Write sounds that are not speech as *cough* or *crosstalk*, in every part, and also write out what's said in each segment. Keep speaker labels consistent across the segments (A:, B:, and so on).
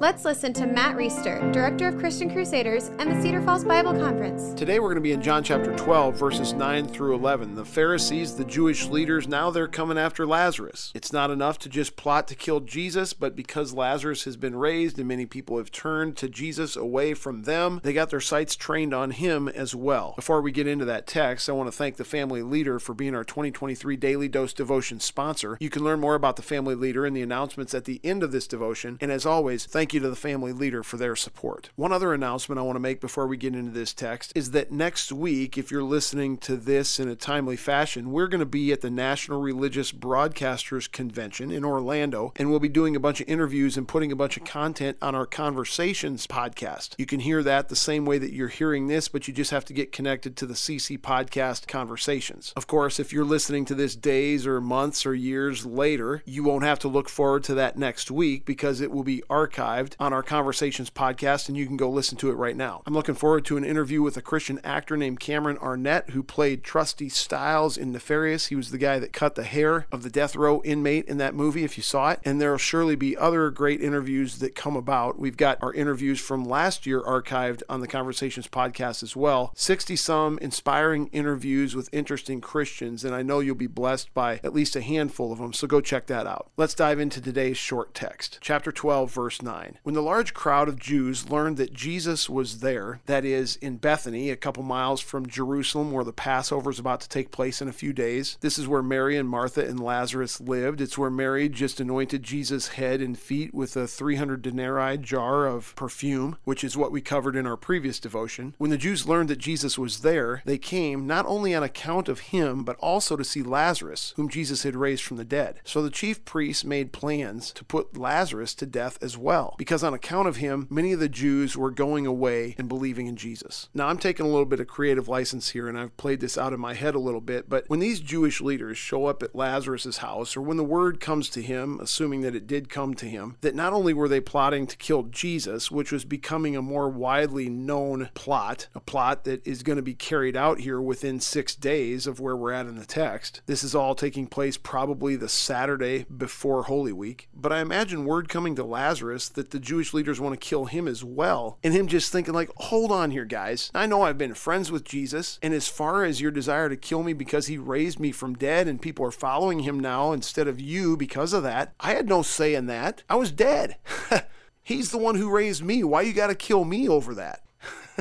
A: Let's listen to Matt Reisetter, Director of Christian Crusaders and the Cedar Falls Bible Conference.
B: Today we're going to be in John chapter 12, verses 9 through 11. The Pharisees, the Jewish leaders, now they're coming after Lazarus. It's not enough to just plot to kill Jesus, but because Lazarus has been raised and many people have turned to Jesus away from them, they got their sights trained on him as well. Before we get into that text, I want to thank the Family Leader for being our 2023 Daily Dose Devotion sponsor. You can learn more about the Family Leader in the announcements at the end of this devotion. And as always, thank you to the Family Leader for their support. One other announcement I want to make before we get into this text is that next week, if you're listening to this in a timely fashion, we're going to be at the National Religious Broadcasters Convention in Orlando, and we'll be doing a bunch of interviews and putting a bunch of content on our Conversations podcast. You can hear that the same way that you're hearing this, but you just have to get connected to the CC Podcast Conversations. Of course, if you're listening to this days or months or years later, you won't have to look forward to that next week because it will be archived on our Conversations podcast and you can go listen to it right now. I'm looking forward to an interview with a Christian actor named Cameron Arnett who played Trusty Styles in Nefarious. He was the guy that cut the hair of the death row inmate in that movie, if you saw it. And there'll surely be other great interviews that come about. We've got our interviews from last year archived on the Conversations podcast as well. 60 some inspiring interviews with interesting Christians, and I know you'll be blessed by at least a handful of them, so go check that out. Let's dive into today's short text. Chapter 12, verse 9. When the large crowd of Jews learned that Jesus was there, that is, in Bethany, a couple miles from Jerusalem, where the Passover is about to take place in a few days, this is where Mary and Martha and Lazarus lived. It's where Mary just anointed Jesus' head and feet with a 300 denarii jar of perfume, which is what we covered in our previous devotion. When the Jews learned that Jesus was there, they came not only on account of him, but also to see Lazarus, whom Jesus had raised from the dead. So the chief priests made plans to put Lazarus to death as well, because on account of him, many of the Jews were going away and believing in Jesus. Now, I'm taking a little bit of creative license here, and I've played this out in my head a little bit, but when these Jewish leaders show up at Lazarus' house, or when the word comes to him, assuming that it did come to him, that not only were they plotting to kill Jesus, which was becoming a more widely known plot, a plot that is going to be carried out here within six days of where we're at in the text. This is all taking place probably the Saturday before Holy Week. But I imagine word coming to Lazarus that the Jewish leaders want to kill him as well, and him just thinking, like, hold on here, guys. I know I've been friends with Jesus, and as far as your desire to kill me because he raised me from dead and people are following him now instead of you because of that, I had no say in that. I was dead. *laughs* He's the one who raised me. Why you got to kill me over that?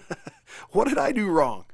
B: *laughs* what did I do wrong?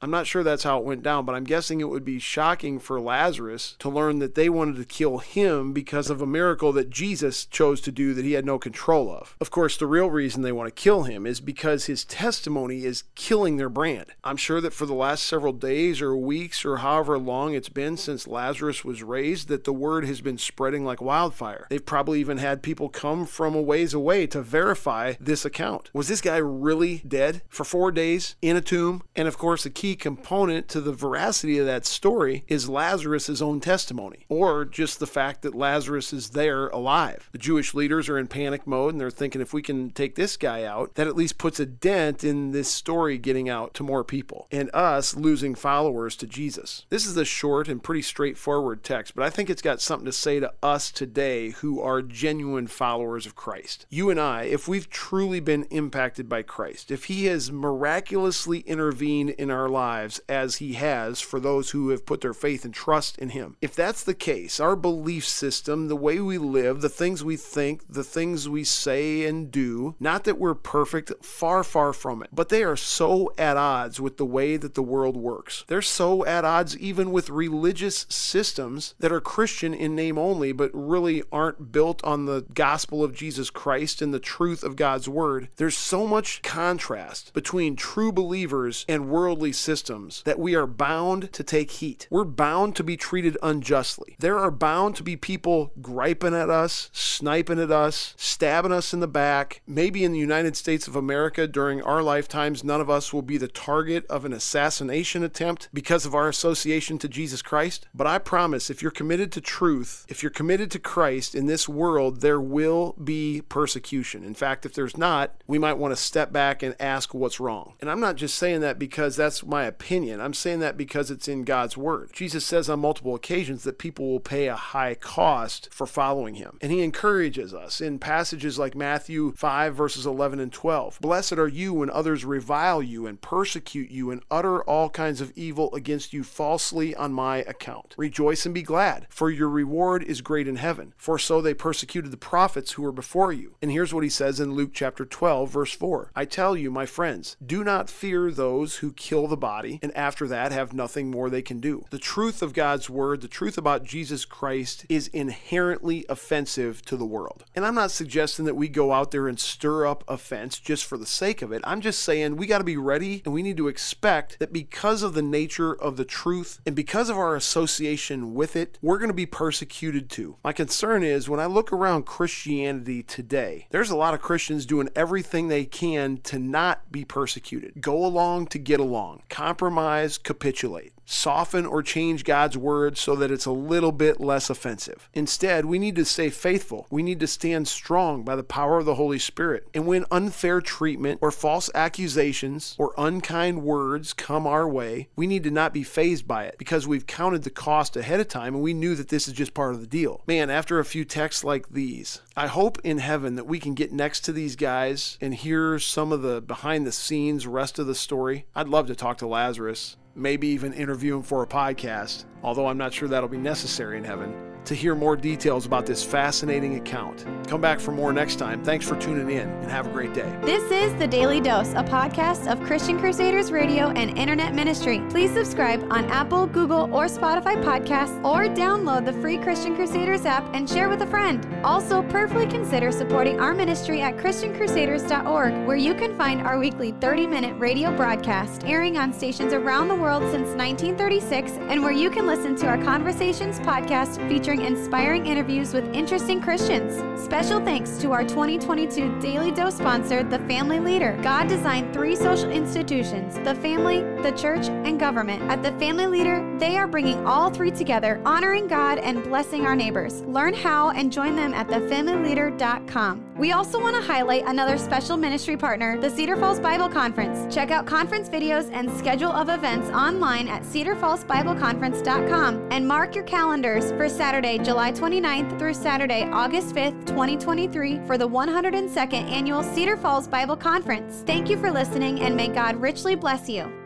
B: I'm not sure that's how it went down, but I'm guessing it would be shocking for Lazarus to learn that they wanted to kill him because of a miracle that Jesus chose to do that he had no control of. Of course, the real reason they want to kill him is because his testimony is killing their brand. I'm sure that for the last several days or weeks or however long it's been since Lazarus was raised, that the word has been spreading like wildfire. They've probably even had people come from a ways away to verify this account. Was this guy really dead for four days in a tomb? And of course, the key key component to the veracity of that story is Lazarus' own testimony, or just the fact that Lazarus is there alive. The Jewish leaders are in panic mode and they're thinking if we can take this guy out, that at least puts a dent in this story getting out to more people and us losing followers to Jesus. This is a short and pretty straightforward text, but I think it's got something to say to us today who are genuine followers of Christ. You and I, if we've truly been impacted by Christ, if He has miraculously intervened in our lives as He has for those who have put their faith and trust in Him. If that's the case, our belief system, the way we live, the things we think, the things we say and do, not that we're perfect, far, far from it, but they are so at odds with the way that the world works. They're so at odds even with religious systems that are Christian in name only, but really aren't built on the gospel of Jesus Christ and the truth of God's word. There's so much contrast between true believers and worldly systems that we are bound to take heat. We're bound to be treated unjustly. There are bound to be people griping at us, sniping at us, stabbing us in the back. Maybe in the United States of America during our lifetimes, none of us will be the target of an assassination attempt because of our association to Jesus Christ. But I promise if you're committed to truth, if you're committed to Christ in this world, there will be persecution. In fact, if there's not, we might want to step back and ask what's wrong. And I'm not just saying that because that's my opinion. I'm saying that because it's in God's word. Jesus says on multiple occasions that people will pay a high cost for following him. And he encourages us in passages like Matthew 5 verses 11 and 12. Blessed are you when others revile you and persecute you and utter all kinds of evil against you falsely on my account. Rejoice and be glad, for your reward is great in heaven. For so they persecuted the prophets who were before you. And here's what he says in Luke chapter 12 verse 4. I tell you, my friends, do not fear those who kill the body and after that have nothing more they can do. The truth of God's word, the truth about Jesus Christ is inherently offensive to the world. And I'm not suggesting that we go out there and stir up offense just for the sake of it. I'm just saying we got to be ready and we need to expect that because of the nature of the truth and because of our association with it, we're going to be persecuted too. My concern is when I look around Christianity today, there's a lot of Christians doing everything they can to not be persecuted. Go along to get along, compromise, capitulate soften or change God's word so that it's a little bit less offensive. Instead, we need to stay faithful. We need to stand strong by the power of the Holy Spirit. And when unfair treatment or false accusations or unkind words come our way, we need to not be fazed by it because we've counted the cost ahead of time and we knew that this is just part of the deal. Man, after a few texts like these, I hope in heaven that we can get next to these guys and hear some of the behind the scenes rest of the story. I'd love to talk to Lazarus maybe even interview him for a podcast, although I'm not sure that'll be necessary in heaven to hear more details about this fascinating account. Come back for more next time. Thanks for tuning in and have a great day.
A: This is The Daily Dose, a podcast of Christian Crusaders Radio and Internet Ministry. Please subscribe on Apple, Google, or Spotify podcasts or download the free Christian Crusaders app and share with a friend. Also, prayerfully consider supporting our ministry at ChristianCrusaders.org, where you can find our weekly 30 minute radio broadcast airing on stations around the world since 1936 and where you can listen to our Conversations podcast featuring inspiring interviews with interesting Christians. Special thanks to our 2022 Daily Dose sponsor, The Family Leader. God designed three social institutions the family, the church, and government. At The Family Leader, they are bringing all three together, honoring God and blessing our neighbors. Learn how and join them at thefamilyleader.com. We also want to highlight another special ministry partner, the Cedar Falls Bible Conference. Check out conference videos and schedule of events online at cedarfallsbibleconference.com and mark your calendars for Saturday, July 29th through Saturday, August 5th, 2023 for the 102nd annual Cedar Falls Bible Conference. Thank you for listening and may God richly bless you.